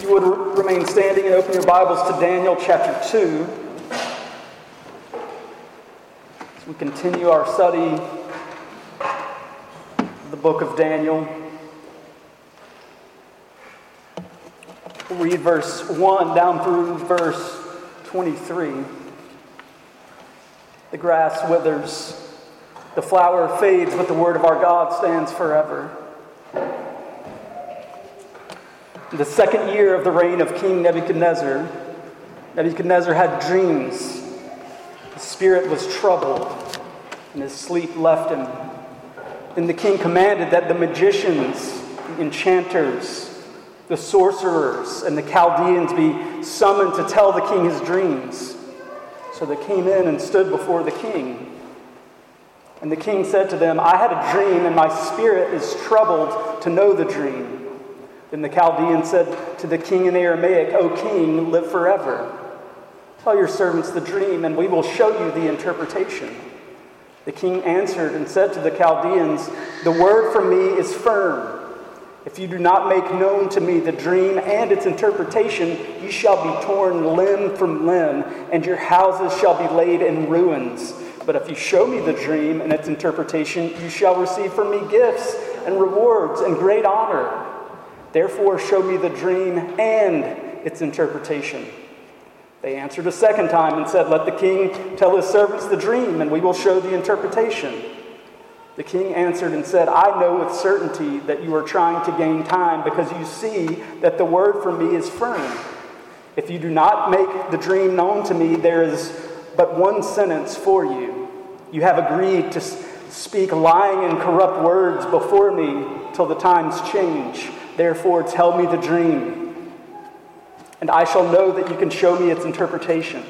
You would remain standing and open your Bibles to Daniel chapter 2. As we continue our study of the book of Daniel. Read verse 1 down through verse 23. The grass withers, the flower fades, but the word of our God stands forever. The second year of the reign of King Nebuchadnezzar, Nebuchadnezzar had dreams. His spirit was troubled, and his sleep left him. Then the king commanded that the magicians, the enchanters, the sorcerers, and the Chaldeans be summoned to tell the king his dreams. So they came in and stood before the king. And the king said to them, I had a dream, and my spirit is troubled to know the dream. Then the Chaldean said to the king in Aramaic, O king, live forever. Tell your servants the dream, and we will show you the interpretation. The king answered and said to the Chaldeans, The word from me is firm. If you do not make known to me the dream and its interpretation, you shall be torn limb from limb, and your houses shall be laid in ruins. But if you show me the dream and its interpretation, you shall receive from me gifts and rewards and great honor. Therefore, show me the dream and its interpretation. They answered a second time and said, Let the king tell his servants the dream, and we will show the interpretation. The king answered and said, I know with certainty that you are trying to gain time because you see that the word from me is firm. If you do not make the dream known to me, there is but one sentence for you. You have agreed to speak lying and corrupt words before me till the times change. Therefore, tell me the dream, and I shall know that you can show me its interpretation.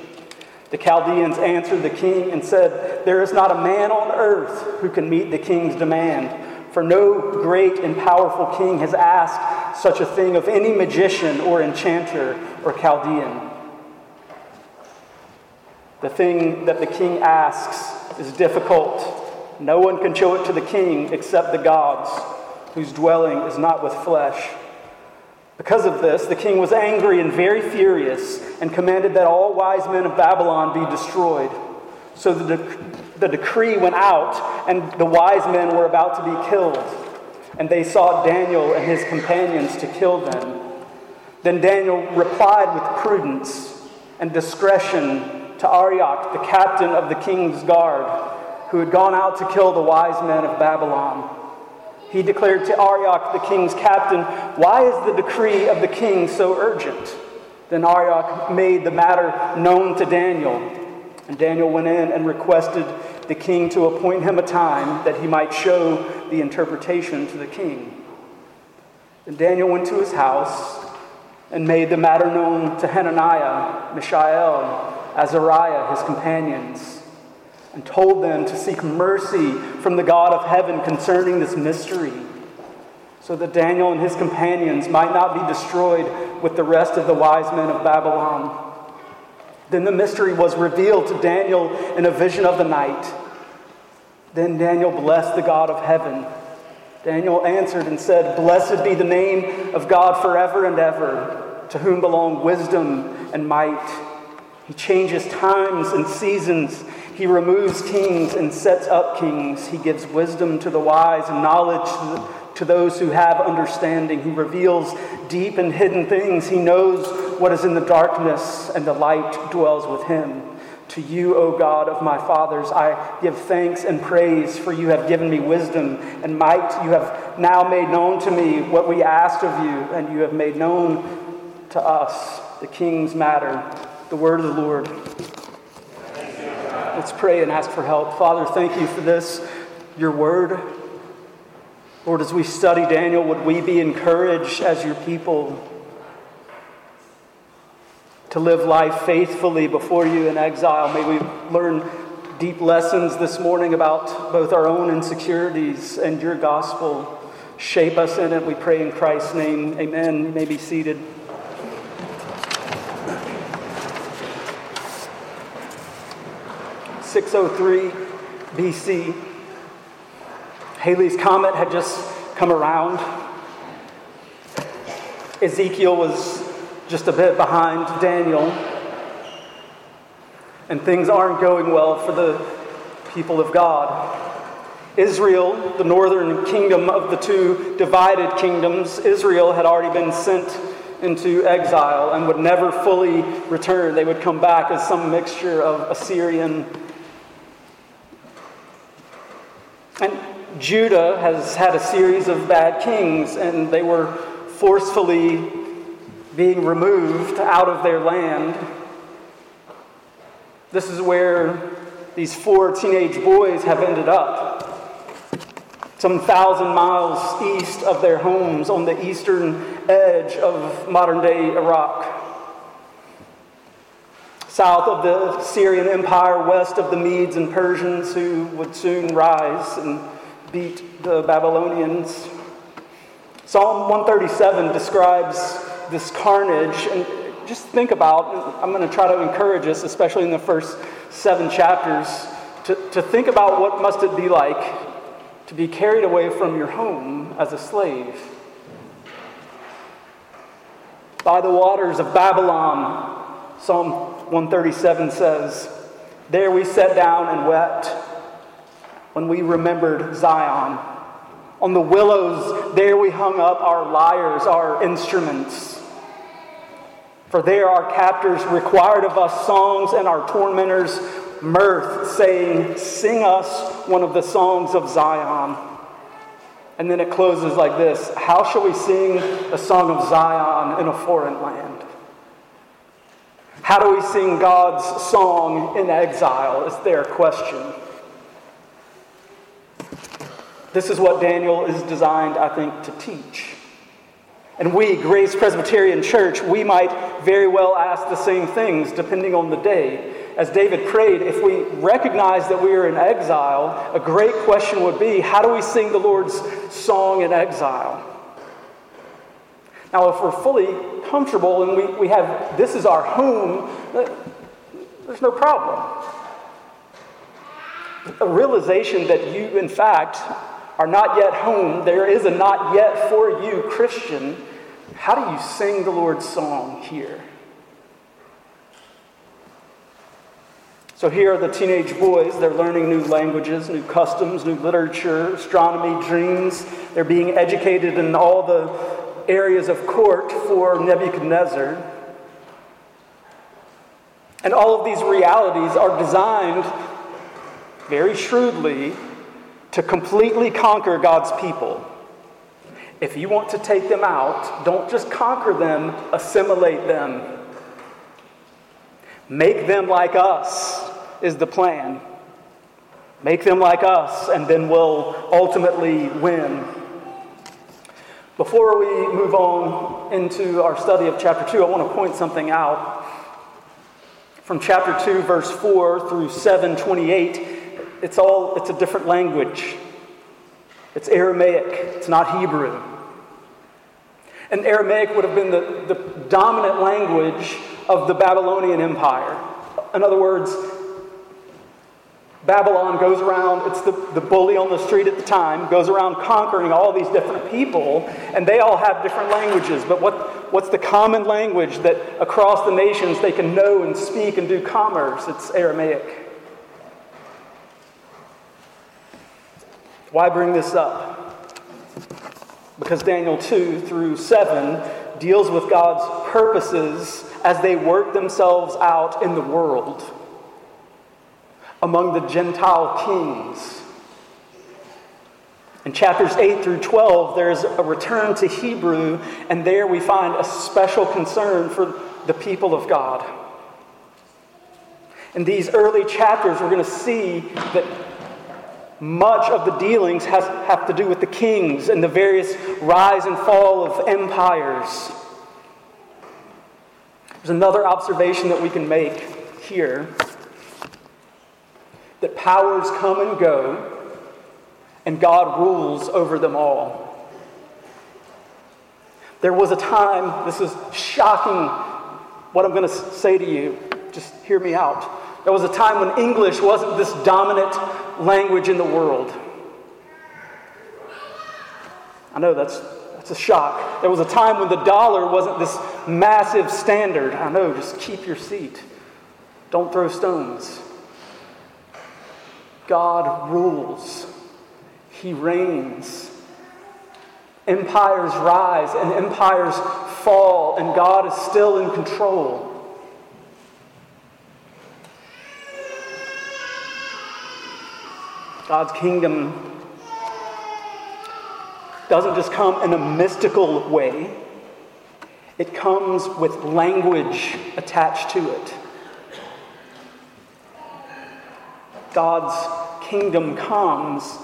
The Chaldeans answered the king and said, There is not a man on earth who can meet the king's demand, for no great and powerful king has asked such a thing of any magician or enchanter or Chaldean. The thing that the king asks is difficult. No one can show it to the king except the gods whose dwelling is not with flesh. Because of this, the king was angry and very furious and commanded that all wise men of Babylon be destroyed. So the, the decree went out, and the wise men were about to be killed. And they sought Daniel and his companions to kill them. Then Daniel replied with prudence and discretion to Arioch, the captain of the king's guard, who had gone out to kill the wise men of Babylon. He declared to Arioch, the king's captain, Why is the decree of the king so urgent? Then Arioch made the matter known to Daniel. And Daniel went in and requested the king to appoint him a time that he might show the interpretation to the king. Then Daniel went to his house and made the matter known to Hananiah, Mishael, Azariah, his companions and told them to seek mercy from the God of heaven concerning this mystery, so that Daniel and his companions might not be destroyed with the rest of the wise men of Babylon. Then the mystery was revealed to Daniel in a vision of the night. Then Daniel blessed the God of heaven. Daniel answered and said, Blessed be the name of God forever and ever, to whom belong wisdom and might. He changes times and seasons. He removes kings and sets up kings. He gives wisdom to the wise and knowledge to those who have understanding. He reveals deep and hidden things. He knows what is in the darkness, and the light dwells with him. To you, O God of my fathers, I give thanks and praise, for you have given me wisdom and might. You have now made known to me what we asked of you, and you have made known to us the king's matter, the word of the Lord. Let's pray and ask for help. Father, thank you for this, your word. Lord, as we study Daniel, would we be encouraged as your people to live life faithfully before you in exile? May we learn deep lessons this morning about both our own insecurities and your gospel. Shape us in it, we pray in Christ's name. Amen. You may be seated. 603 BC. Halley's Comet had just come around. Ezekiel was just a bit behind Daniel. And things aren't going well for the people of God. Israel, the northern kingdom of the two divided kingdoms, Israel had already been sent into exile and would never fully return. They would come back as some mixture of Assyrian. And Judah has had a series of bad kings, and they were forcefully being removed out of their land. This is where these four teenage boys have ended up. Some thousand miles east of their homes on the eastern edge of modern day Iraq. South of the Syrian Empire, west of the Medes and Persians who would soon rise and beat the Babylonians. Psalm 137 describes this carnage, and just think about, I'm going to try to encourage us, especially in the first seven chapters, to, to think about what must it be like to be carried away from your home as a slave. By the waters of Babylon, Psalm 137 says, There we sat down and wept when we remembered Zion. On the willows, there we hung up our lyres, our instruments. For there our captors required of us songs and our tormentors mirth, saying, Sing us one of the songs of Zion. And then it closes like this How shall we sing a song of Zion in a foreign land? How do we sing God's song in exile? Is their question. This is what Daniel is designed, I think, to teach. And we, Grace Presbyterian Church, we might very well ask the same things depending on the day. As David prayed, if we recognize that we are in exile, a great question would be how do we sing the Lord's song in exile? Now, if we're fully comfortable and we, we have this is our home, uh, there's no problem. A realization that you, in fact, are not yet home, there is a not yet for you Christian, how do you sing the Lord's song here? So here are the teenage boys. They're learning new languages, new customs, new literature, astronomy, dreams. They're being educated in all the areas of court for Nebuchadnezzar. And all of these realities are designed very shrewdly to completely conquer God's people. If you want to take them out, don't just conquer them, assimilate them. Make them like us, is the plan. Make them like us, and then we'll ultimately win. Before we move on into our study of chapter 2, I want to point something out. From chapter 2, verse 4 through 728, it's all it's a different language. It's Aramaic, it's not Hebrew. And Aramaic would have been the, the dominant language of the Babylonian Empire. In other words, Babylon goes around, it's the, the bully on the street at the time, goes around conquering all these different people, and they all have different languages. But what, what's the common language that across the nations they can know and speak and do commerce? It's Aramaic. Why bring this up? Because Daniel 2 through 7 deals with God's purposes as they work themselves out in the world among the Gentile kings. In chapters 8 through 12, there's a return to Hebrew, and there we find a special concern for the people of God. In these early chapters, we're going to see that much of the dealings has, have to do with the kings and the various rise and fall of empires. There's another observation that we can make here that powers come and go, and God rules over them all. There was a time, this is shocking what I'm going to say to you, just hear me out. There was a time when English wasn't this dominant language in the world. I know that's, that's a shock. There was a time when the dollar wasn't this massive standard. I know, just keep your seat. Don't throw stones. God rules, He reigns. Empires rise and empires fall, and God is still in control. God's kingdom doesn't just come in a mystical way, it comes with language attached to it. God's kingdom comes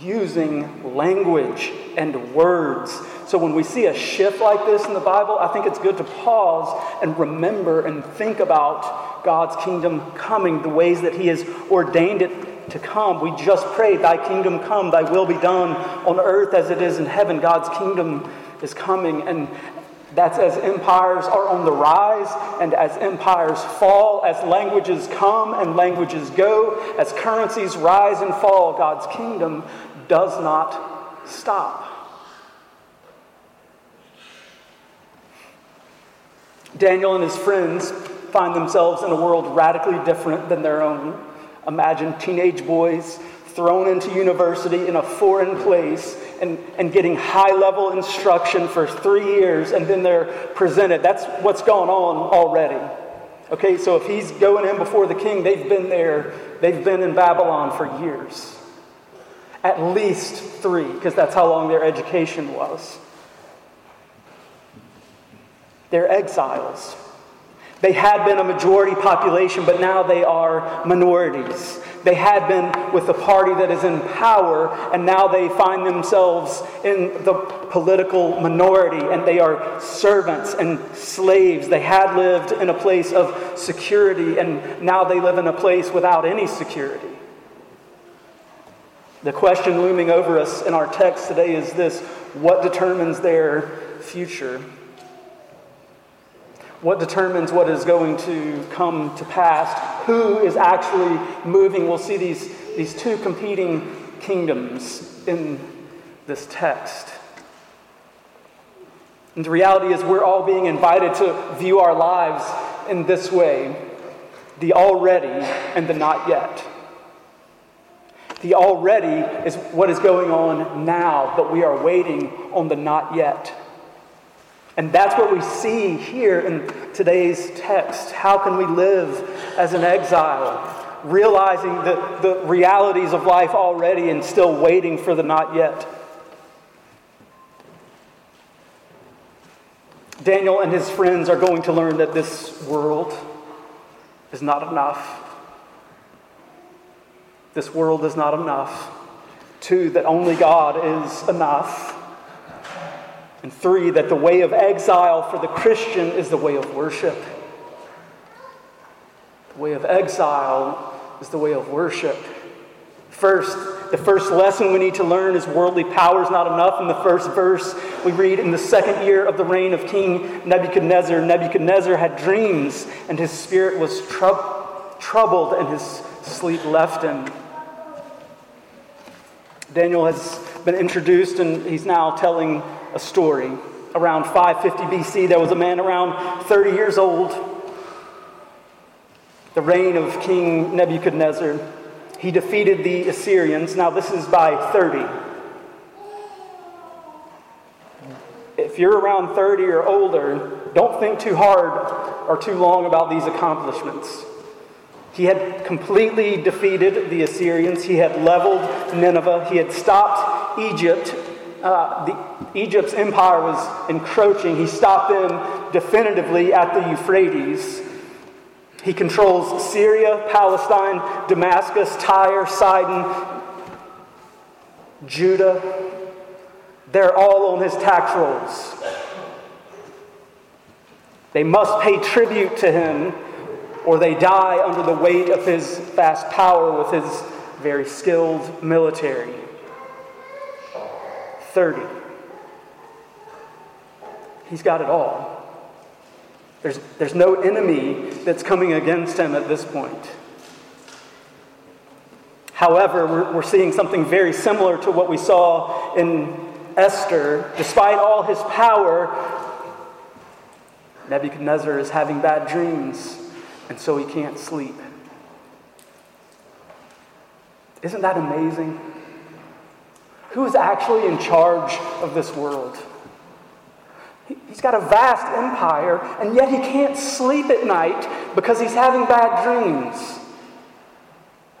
using language and words. So when we see a shift like this in the Bible, I think it's good to pause and remember and think about God's kingdom coming, the ways that He has ordained it to come. We just prayed, Thy kingdom come, Thy will be done on earth as it is in heaven. God's kingdom is coming. And that's as empires are on the rise and as empires fall, as languages come and languages go, as currencies rise and fall, God's kingdom does not stop. Daniel and his friends find themselves in a world radically different than their own. Imagine teenage boys thrown into university in a foreign place and, and getting high level instruction for three years, and then they're presented. That's what's going on already. Okay, so if he's going in before the king, they've been there, they've been in Babylon for years. At least three, because that's how long their education was. They're exiles. They had been a majority population, but now they are minorities. They had been with the party that is in power, and now they find themselves in the political minority, and they are servants and slaves. They had lived in a place of security, and now they live in a place without any security. The question looming over us in our text today is this what determines their future? what determines what is going to come to pass, who is actually moving. We'll see these, these two competing kingdoms in this text. And the reality is, we're all being invited to view our lives in this way the already and the not yet. The already is what is going on now, but we are waiting on the not yet. And that's what we see here in today's text. How can we live as an exile, realizing the, the realities of life already and still waiting for the not yet? Daniel and his friends are going to learn that this world is not enough. This world is not enough. Two, that only God is enough. And three, that the way of exile for the Christian is the way of worship. The way of exile is the way of worship. First, the first lesson we need to learn is worldly power is not enough. In the first verse, we read in the second year of the reign of King Nebuchadnezzar, Nebuchadnezzar had dreams, and his spirit was troubled, and his sleep left him. Daniel has been introduced, and he's now telling a story. Around 550 BC, there was a man around 30 years old, the reign of King Nebuchadnezzar. He defeated the Assyrians. Now, this is by 30. If you're around 30 or older, don't think too hard or too long about these accomplishments. He had completely defeated the Assyrians. He had leveled Nineveh. He had stopped Egypt uh, the, Egypt's empire was encroaching, he stopped them definitively at the Euphrates. He controls Syria, Palestine, Damascus, Tyre, Sidon, Judah. They're all on his tax rolls. They must pay tribute to him or they die under the weight of his vast power with his very skilled military. 30. He's got it all. There's, there's no enemy that's coming against him at this point. However, we're, we're seeing something very similar to what we saw in Esther. Despite all his power, Nebuchadnezzar is having bad dreams, and so he can't sleep. Isn't that amazing? Who is actually in charge of this world? He's got a vast empire, and yet he can't sleep at night because he's having bad dreams.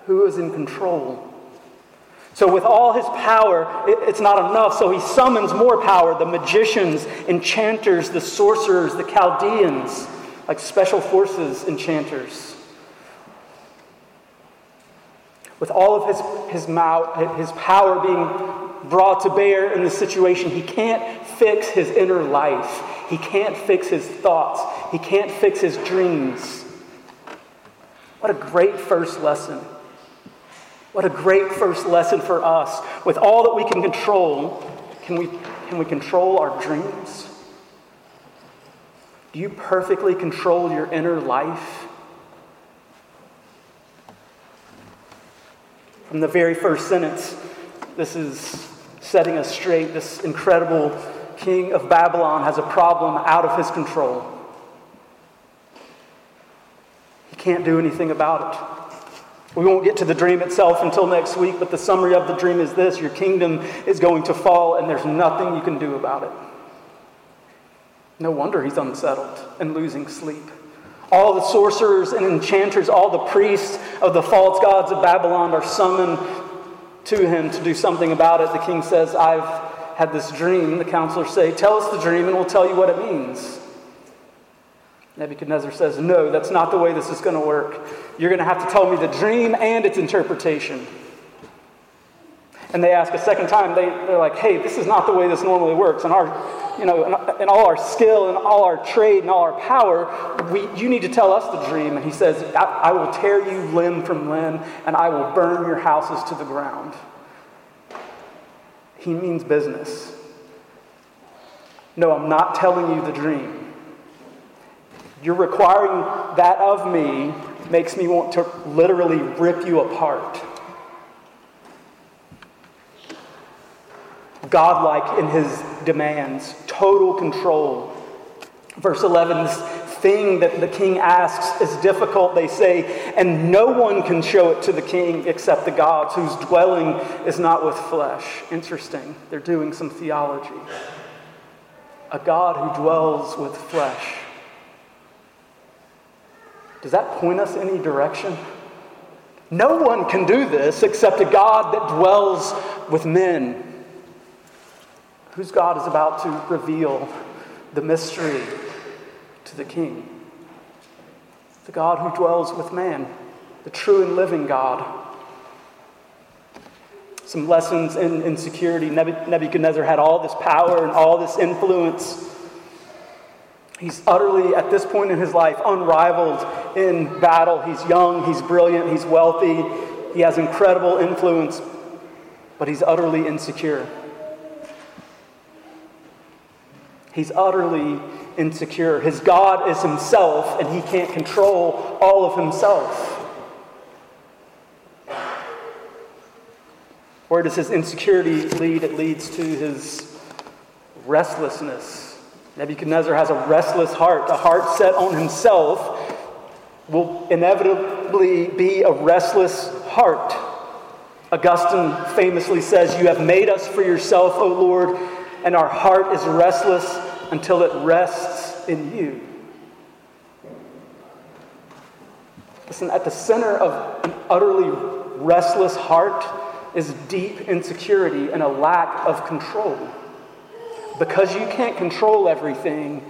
Who is in control? So, with all his power, it's not enough. So, he summons more power the magicians, enchanters, the sorcerers, the Chaldeans, like special forces enchanters. With all of his, his, mouth, his power being brought to bear in the situation, he can't fix his inner life. He can't fix his thoughts. He can't fix his dreams. What a great first lesson. What a great first lesson for us. With all that we can control, can we, can we control our dreams? Do you perfectly control your inner life? From the very first sentence, this is setting us straight. This incredible king of Babylon has a problem out of his control. He can't do anything about it. We won't get to the dream itself until next week, but the summary of the dream is this your kingdom is going to fall, and there's nothing you can do about it. No wonder he's unsettled and losing sleep. All the sorcerers and enchanters, all the priests of the false gods of Babylon are summoned to him to do something about it. The king says, I've had this dream. The counselors say, Tell us the dream and we'll tell you what it means. Nebuchadnezzar says, No, that's not the way this is going to work. You're going to have to tell me the dream and its interpretation. And they ask a second time, they, they're like, hey, this is not the way this normally works. And our, you know, in all our skill and all our trade and all our power, we, you need to tell us the dream. And he says, I, I will tear you limb from limb, and I will burn your houses to the ground. He means business. No, I'm not telling you the dream. You're requiring that of me makes me want to literally rip you apart. Godlike in his demands, total control. Verse 11, this thing that the king asks is difficult, they say, and no one can show it to the king except the gods, whose dwelling is not with flesh. Interesting. They're doing some theology. A God who dwells with flesh. Does that point us any direction? No one can do this except a God that dwells with men. Whose God is about to reveal the mystery to the king? The God who dwells with man, the true and living God. Some lessons in insecurity. Nebuchadnezzar had all this power and all this influence. He's utterly, at this point in his life, unrivaled in battle. He's young, he's brilliant, he's wealthy, he has incredible influence, but he's utterly insecure. He's utterly insecure. His God is himself, and he can't control all of himself. Where does his insecurity lead? It leads to his restlessness Nebuchadnezzar has a restless heart. A heart set on himself will inevitably be a restless heart. Augustine famously says, You have made us for yourself, O Lord, and our heart is restless until it rests in you. Listen, at the center of an utterly restless heart is deep insecurity and a lack of control. Because you can't control everything,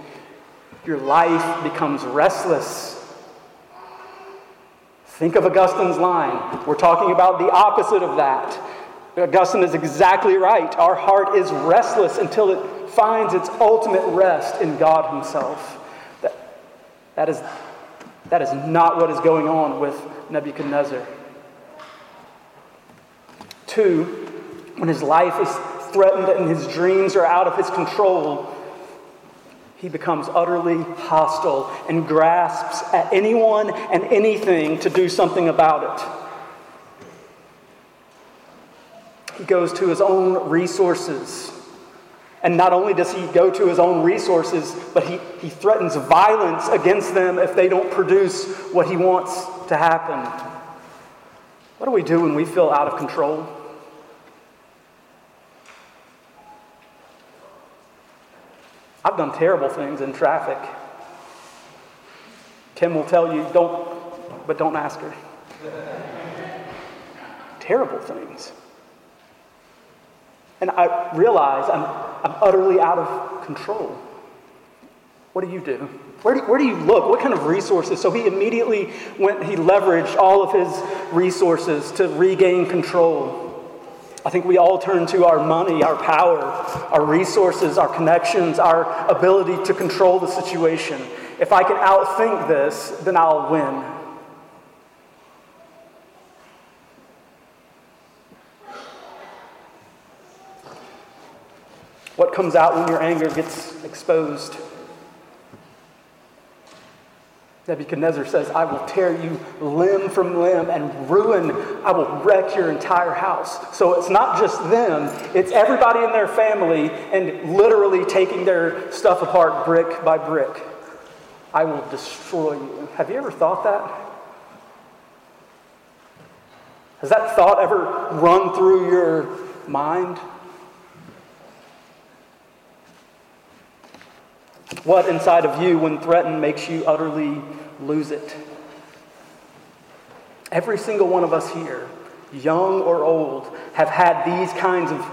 your life becomes restless. Think of Augustine's line. We're talking about the opposite of that. Augustine is exactly right. Our heart is restless until it finds its ultimate rest in God Himself. That, that, is, that is not what is going on with Nebuchadnezzar. Two, when his life is threatened and his dreams are out of his control, he becomes utterly hostile and grasps at anyone and anything to do something about it. He goes to his own resources And not only does he go to his own resources, but he, he threatens violence against them if they don't produce what he wants to happen. What do we do when we feel out of control? I've done terrible things in traffic. Kim will tell you, don't, but don't ask her. terrible things. And I realize I'm, I'm utterly out of control. What do you do? Where, do? where do you look? What kind of resources? So he immediately went, he leveraged all of his resources to regain control. I think we all turn to our money, our power, our resources, our connections, our ability to control the situation. If I can outthink this, then I'll win. Comes out when your anger gets exposed? Nebuchadnezzar says, I will tear you limb from limb and ruin, I will wreck your entire house. So it's not just them, it's everybody in their family and literally taking their stuff apart brick by brick. I will destroy you. Have you ever thought that? Has that thought ever run through your mind? What inside of you, when threatened, makes you utterly lose it? Every single one of us here, young or old, have had these kinds of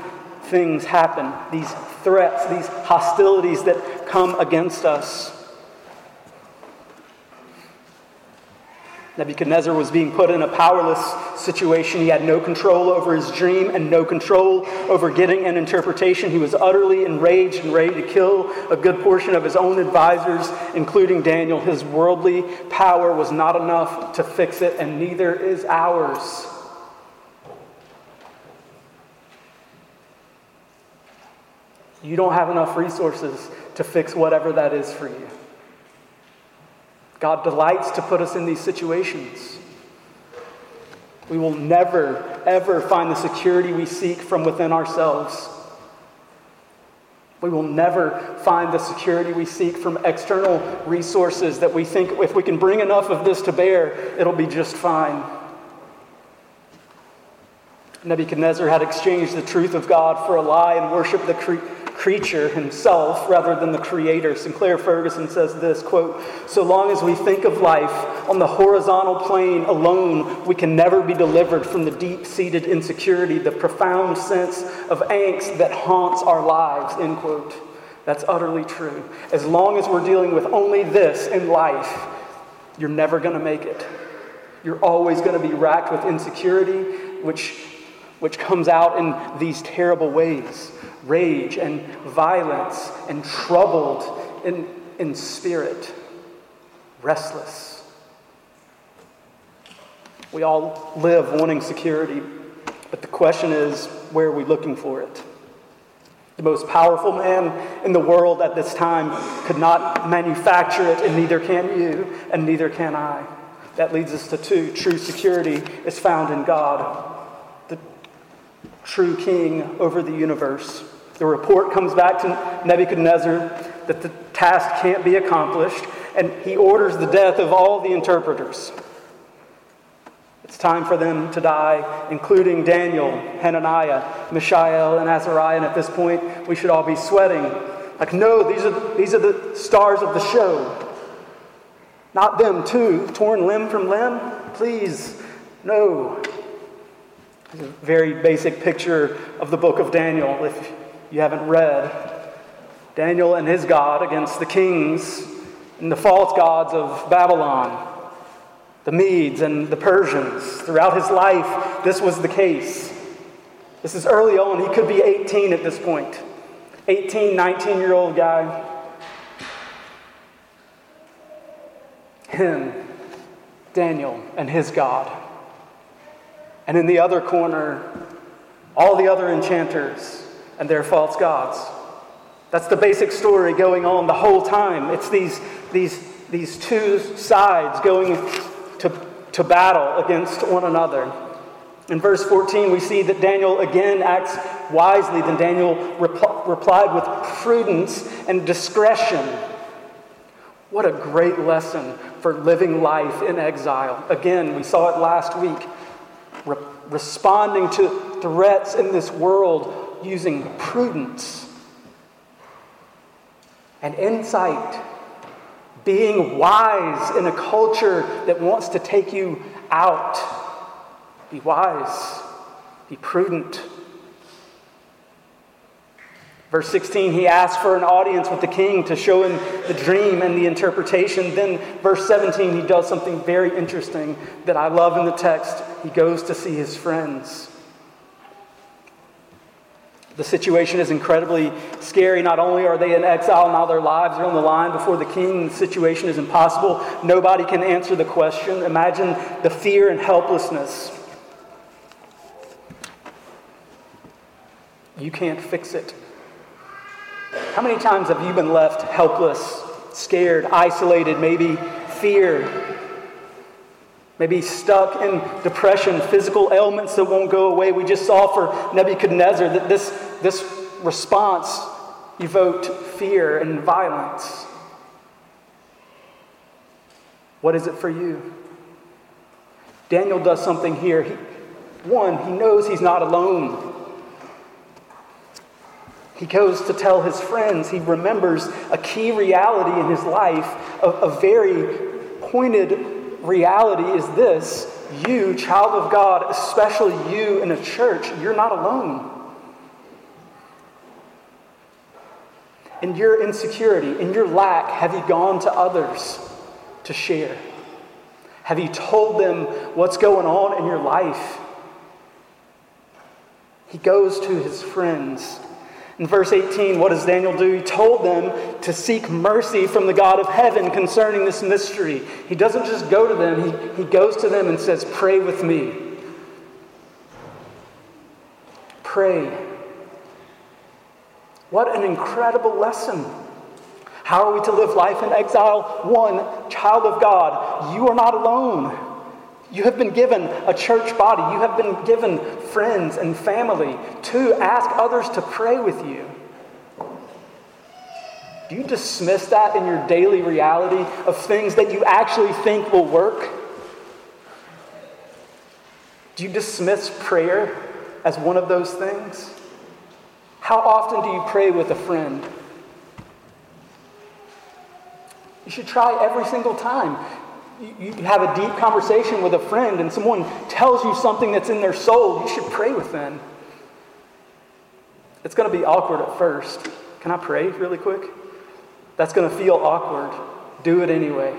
things happen, these threats, these hostilities that come against us. Nebuchadnezzar was being put in a powerless situation. He had no control over his dream and no control over getting an interpretation. He was utterly enraged and ready to kill a good portion of his own advisors, including Daniel. His worldly power was not enough to fix it, and neither is ours. You don't have enough resources to fix whatever that is for you. God delights to put us in these situations. We will never, ever find the security we seek from within ourselves. We will never find the security we seek from external resources that we think if we can bring enough of this to bear, it'll be just fine. Nebuchadnezzar had exchanged the truth of God for a lie and worshiped the cre- creature himself rather than the creator. Sinclair Ferguson says this quote, So long as we think of life on the horizontal plane alone, we can never be delivered from the deep seated insecurity, the profound sense of angst that haunts our lives. End quote. That's utterly true. As long as we're dealing with only this in life, you're never going to make it. You're always going to be racked with insecurity, which, which comes out in these terrible ways rage and violence and troubled in, in spirit, restless. We all live wanting security, but the question is where are we looking for it? The most powerful man in the world at this time could not manufacture it, and neither can you, and neither can I. That leads us to two. True security is found in God, true king over the universe. The report comes back to Nebuchadnezzar that the task can't be accomplished, and he orders the death of all the interpreters. It's time for them to die, including Daniel, Hananiah, Mishael, and Azariah. And at this point, we should all be sweating. Like, no, these are, the, these are the stars of the show. Not them, too. Torn limb from limb? Please, no. It's a very basic picture of the book of Daniel. If you haven't read. Daniel and his God against the kings and the false gods of Babylon, the Medes and the Persians. Throughout his life, this was the case. This is early on. He could be 18 at this point. 18, 19 year old guy. Him, Daniel, and his God. And in the other corner, all the other enchanters and their false gods. That's the basic story going on the whole time. It's these, these, these two sides going to, to battle against one another. In verse 14, we see that Daniel again acts wisely. Then Daniel rep- replied with prudence and discretion. What a great lesson for living life in exile. Again, we saw it last week. Re- responding to threats in this world using prudence and insight. Being wise in a culture that wants to take you out. Be wise, be prudent. Verse 16, he asks for an audience with the king to show him the dream and the interpretation. Then, verse 17, he does something very interesting that I love in the text. He goes to see his friends. The situation is incredibly scary. Not only are they in exile, now their lives are on the line before the king. The situation is impossible. Nobody can answer the question. Imagine the fear and helplessness. You can't fix it. How many times have you been left helpless, scared, isolated, maybe fear, maybe stuck in depression, physical ailments that won't go away? We just saw for Nebuchadnezzar that this, this response evoked fear and violence. What is it for you? Daniel does something here. He, one, he knows he's not alone. He goes to tell his friends. He remembers a key reality in his life. A, a very pointed reality is this you, child of God, especially you in a church, you're not alone. In your insecurity, in your lack, have you gone to others to share? Have you told them what's going on in your life? He goes to his friends in verse 18, what does Daniel do? He told them to seek mercy from the God of heaven concerning this mystery. He doesn't just go to them, he, he goes to them and says, Pray with me. Pray. What an incredible lesson. How are we to live life in exile? One, child of God, you are not alone. You have been given a church body. You have been given friends and family to ask others to pray with you. Do you dismiss that in your daily reality of things that you actually think will work? Do you dismiss prayer as one of those things? How often do you pray with a friend? You should try every single time you have a deep conversation with a friend and someone tells you something that's in their soul, you should pray with them. It's going to be awkward at first. Can I pray really quick? That's going to feel awkward. Do it anyway.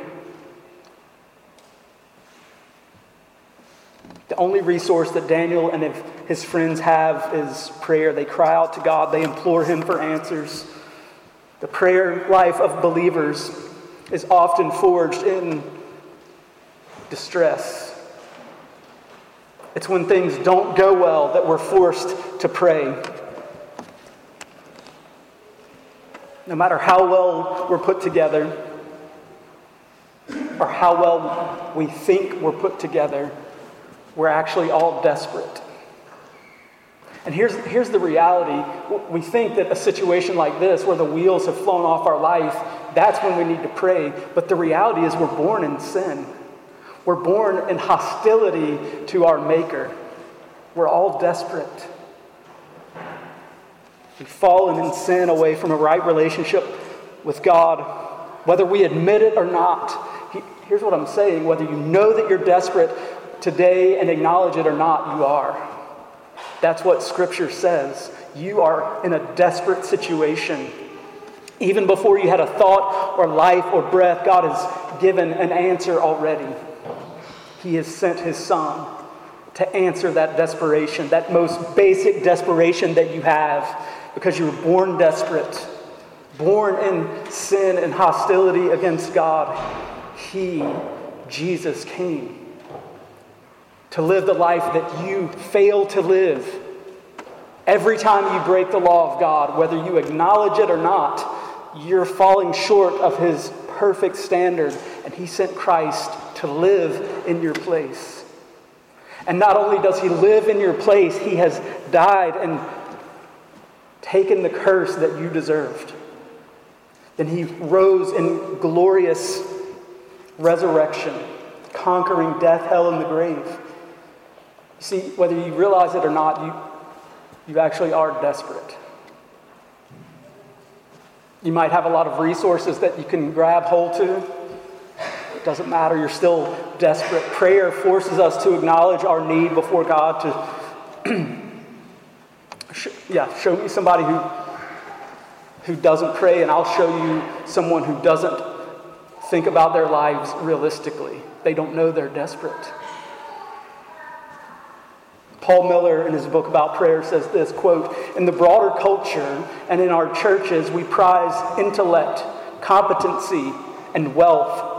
The only resource that Daniel and his friends have is prayer. They cry out to God, they implore Him for answers. The prayer life of believers is often forged in distress. It's when things don't go well that we're forced to pray. No matter how well we're put together, or how well we think we're put together, we're actually all desperate. And here's, here's the reality. We think that a situation like this, where the wheels have flown off our life, that's when we need to pray. But the reality is, we're born in sin. We're born in hostility to our Maker. We're all desperate. We've fallen in sin away from a right relationship with God, whether we admit it or not. Here's what I'm saying whether you know that you're desperate today and acknowledge it or not, you are. That's what Scripture says. You are in a desperate situation. Even before you had a thought or life or breath, God has given an answer already. He has sent his son to answer that desperation, that most basic desperation that you have, because you were born desperate, born in sin and hostility against God. He, Jesus, came to live the life that you fail to live. Every time you break the law of God, whether you acknowledge it or not, you're falling short of his perfect standard. And he sent Christ to live in your place. And not only does he live in your place, he has died and taken the curse that you deserved. Then he rose in glorious resurrection, conquering death, hell, and the grave. See, whether you realize it or not, you, you actually are desperate. You might have a lot of resources that you can grab hold to. Doesn't matter, you're still desperate. Prayer forces us to acknowledge our need before God to yeah, show me somebody who who doesn't pray and I'll show you someone who doesn't think about their lives realistically. They don't know they're desperate. Paul Miller, in his book about prayer, says this quote, In the broader culture and in our churches, we prize intellect, competency, and wealth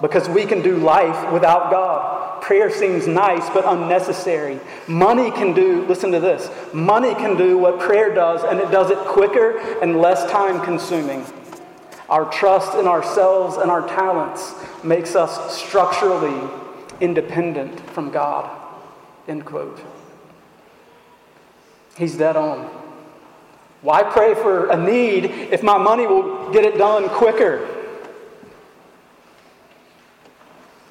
because we can do life without God. Prayer seems nice but unnecessary. Money can do, listen to this, money can do what prayer does, and it does it quicker and less time consuming. Our trust in ourselves and our talents makes us structurally independent from God. End quote. He's dead on. Why pray for a need if my money will get it done quicker?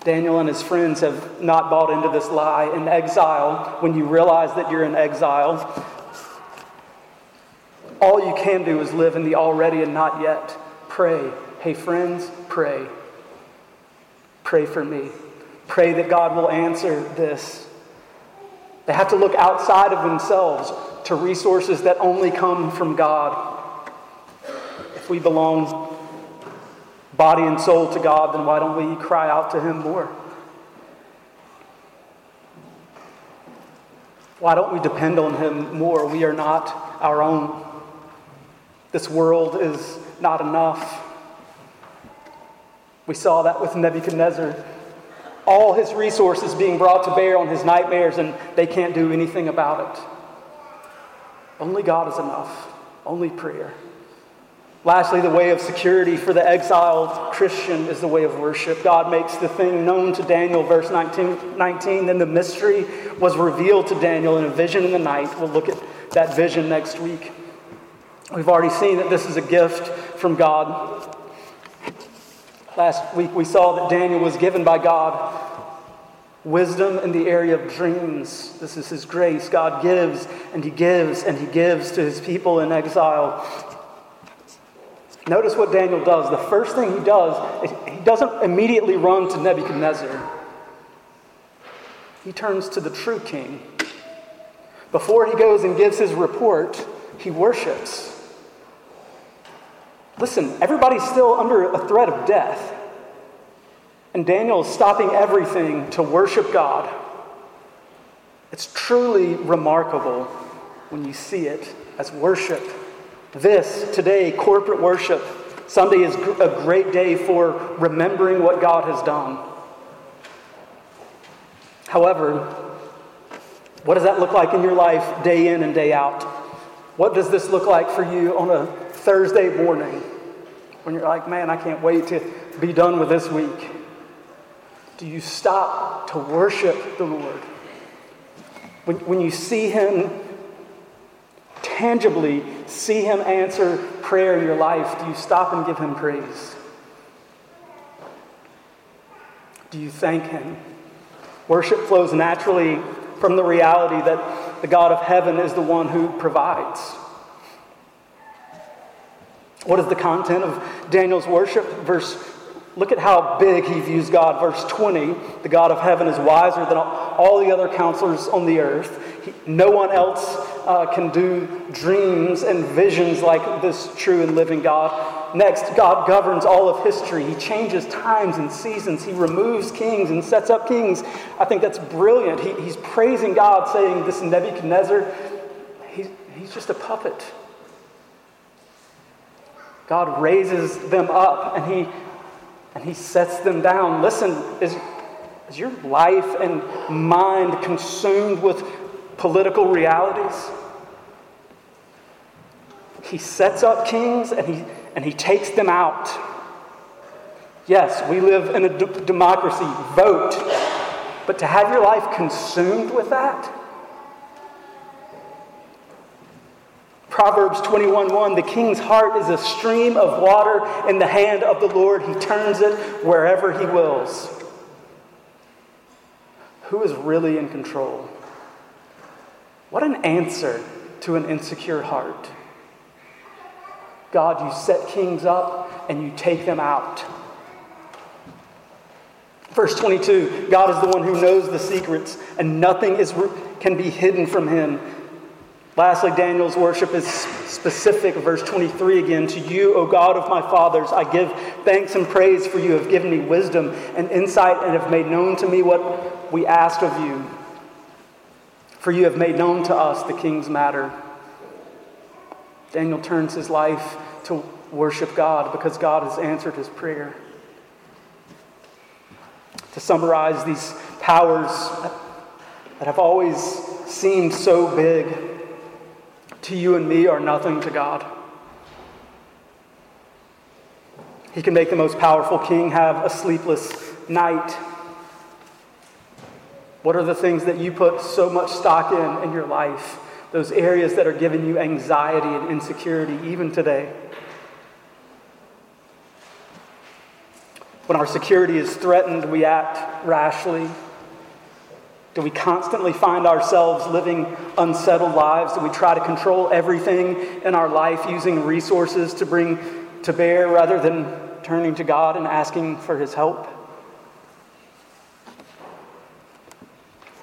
Daniel and his friends have not bought into this lie. In exile, when you realize that you're in exile, all you can do is live in the already and not yet. Pray. Hey, friends, pray. Pray for me. Pray that God will answer this. They have to look outside of themselves to resources that only come from God. If we belong body and soul to God, then why don't we cry out to Him more? Why don't we depend on Him more? We are not our own. This world is not enough. We saw that with Nebuchadnezzar. All his resources being brought to bear on his nightmares, and they can't do anything about it. Only God is enough, only prayer. Lastly, the way of security for the exiled Christian is the way of worship. God makes the thing known to Daniel, verse 19. 19 then the mystery was revealed to Daniel in a vision in the night. We'll look at that vision next week. We've already seen that this is a gift from God. Last week we saw that Daniel was given by God Wisdom in the area of dreams. This is His grace. God gives and He gives and He gives to His people in exile. Notice what Daniel does. The first thing he does, he doesn't immediately run to Nebuchadnezzar. He turns to the true king. Before he goes and gives his report, he worships. Listen, everybody's still under a threat of death. And Daniel is stopping everything to worship God. It's truly remarkable when you see it as worship. This, today, corporate worship, Sunday is a great day for remembering what God has done. However, what does that look like in your life day in and day out? What does this look like for you on a Thursday morning when you're like, man, I can't wait to be done with this week? Do you stop to worship the Lord? When, when you see Him tangibly, see Him answer prayer in your life, do you stop and give Him praise? Do you thank Him? Worship flows naturally from the reality that the God of heaven is the one who provides. What is the content of Daniel's worship? Verse Look at how big he views God. Verse 20 the God of heaven is wiser than all the other counselors on the earth. He, no one else uh, can do dreams and visions like this true and living God. Next, God governs all of history. He changes times and seasons. He removes kings and sets up kings. I think that's brilliant. He, he's praising God, saying, This Nebuchadnezzar, he's, he's just a puppet. God raises them up and he and he sets them down. Listen, is, is your life and mind consumed with political realities? He sets up kings and he, and he takes them out. Yes, we live in a d- democracy. Vote. But to have your life consumed with that? Proverbs 21:1 The king's heart is a stream of water in the hand of the Lord. He turns it wherever he wills. Who is really in control? What an answer to an insecure heart. God, you set kings up and you take them out. Verse 22 God is the one who knows the secrets, and nothing is, can be hidden from him. Lastly, Daniel's worship is specific. Verse 23 again To you, O God of my fathers, I give thanks and praise, for you have given me wisdom and insight and have made known to me what we asked of you. For you have made known to us the king's matter. Daniel turns his life to worship God because God has answered his prayer. To summarize, these powers that have always seemed so big to you and me are nothing to God. He can make the most powerful king have a sleepless night. What are the things that you put so much stock in in your life? Those areas that are giving you anxiety and insecurity, even today. When our security is threatened, we act rashly. Do we constantly find ourselves living unsettled lives? Do we try to control everything in our life using resources to bring to bear rather than turning to God and asking for His help?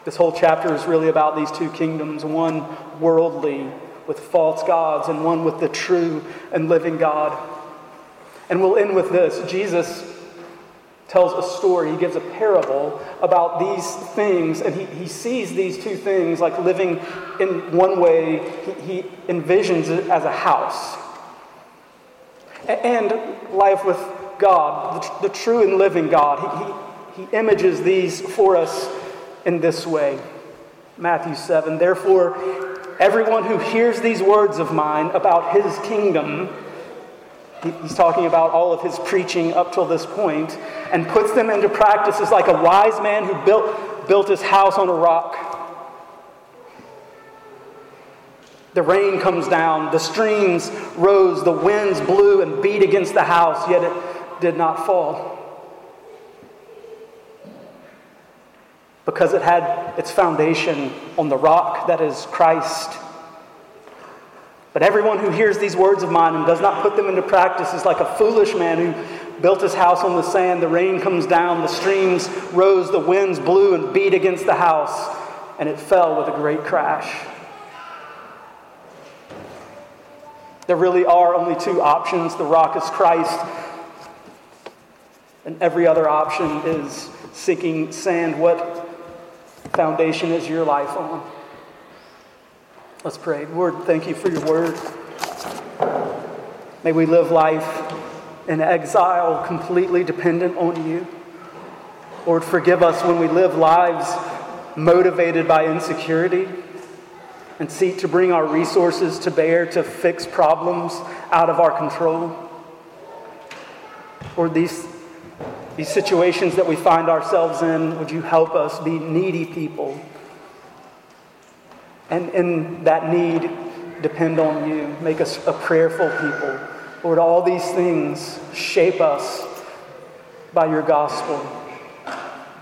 This whole chapter is really about these two kingdoms one worldly with false gods, and one with the true and living God. And we'll end with this Jesus tells a story, he gives a parable about these things, and he, he sees these two things like living in one way, he, he envisions it as a house. And life with God, the, the true and living God. He, he, he images these for us in this way. Matthew 7 Therefore, everyone who hears these words of mine about his kingdom, he's talking about all of his preaching up till this point, and puts them into practice is like a wise man who built, built his house on a rock. The rain comes down, the streams rose, the winds blew and beat against the house, yet it did not fall. Because it had its foundation on the rock that is Christ. But everyone who hears these words of mine and does not put them into practice is like a foolish man who built his house on the sand. The rain comes down, the streams rose, the winds blew and beat against the house, and it fell with a great crash. There really are only two options the rock is Christ, and every other option is seeking sand. What foundation is your life on? Let's pray. Lord, thank you for your word. May we live life in exile completely dependent on you. Lord, forgive us when we live lives motivated by insecurity and seek to bring our resources to bear to fix problems out of our control. Lord, these, these situations that we find ourselves in, would you help us be needy people? And in that need, depend on you. Make us a prayerful people. Lord, all these things shape us by your gospel.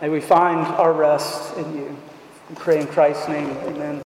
May we find our rest in you. We pray in Christ's name. Amen.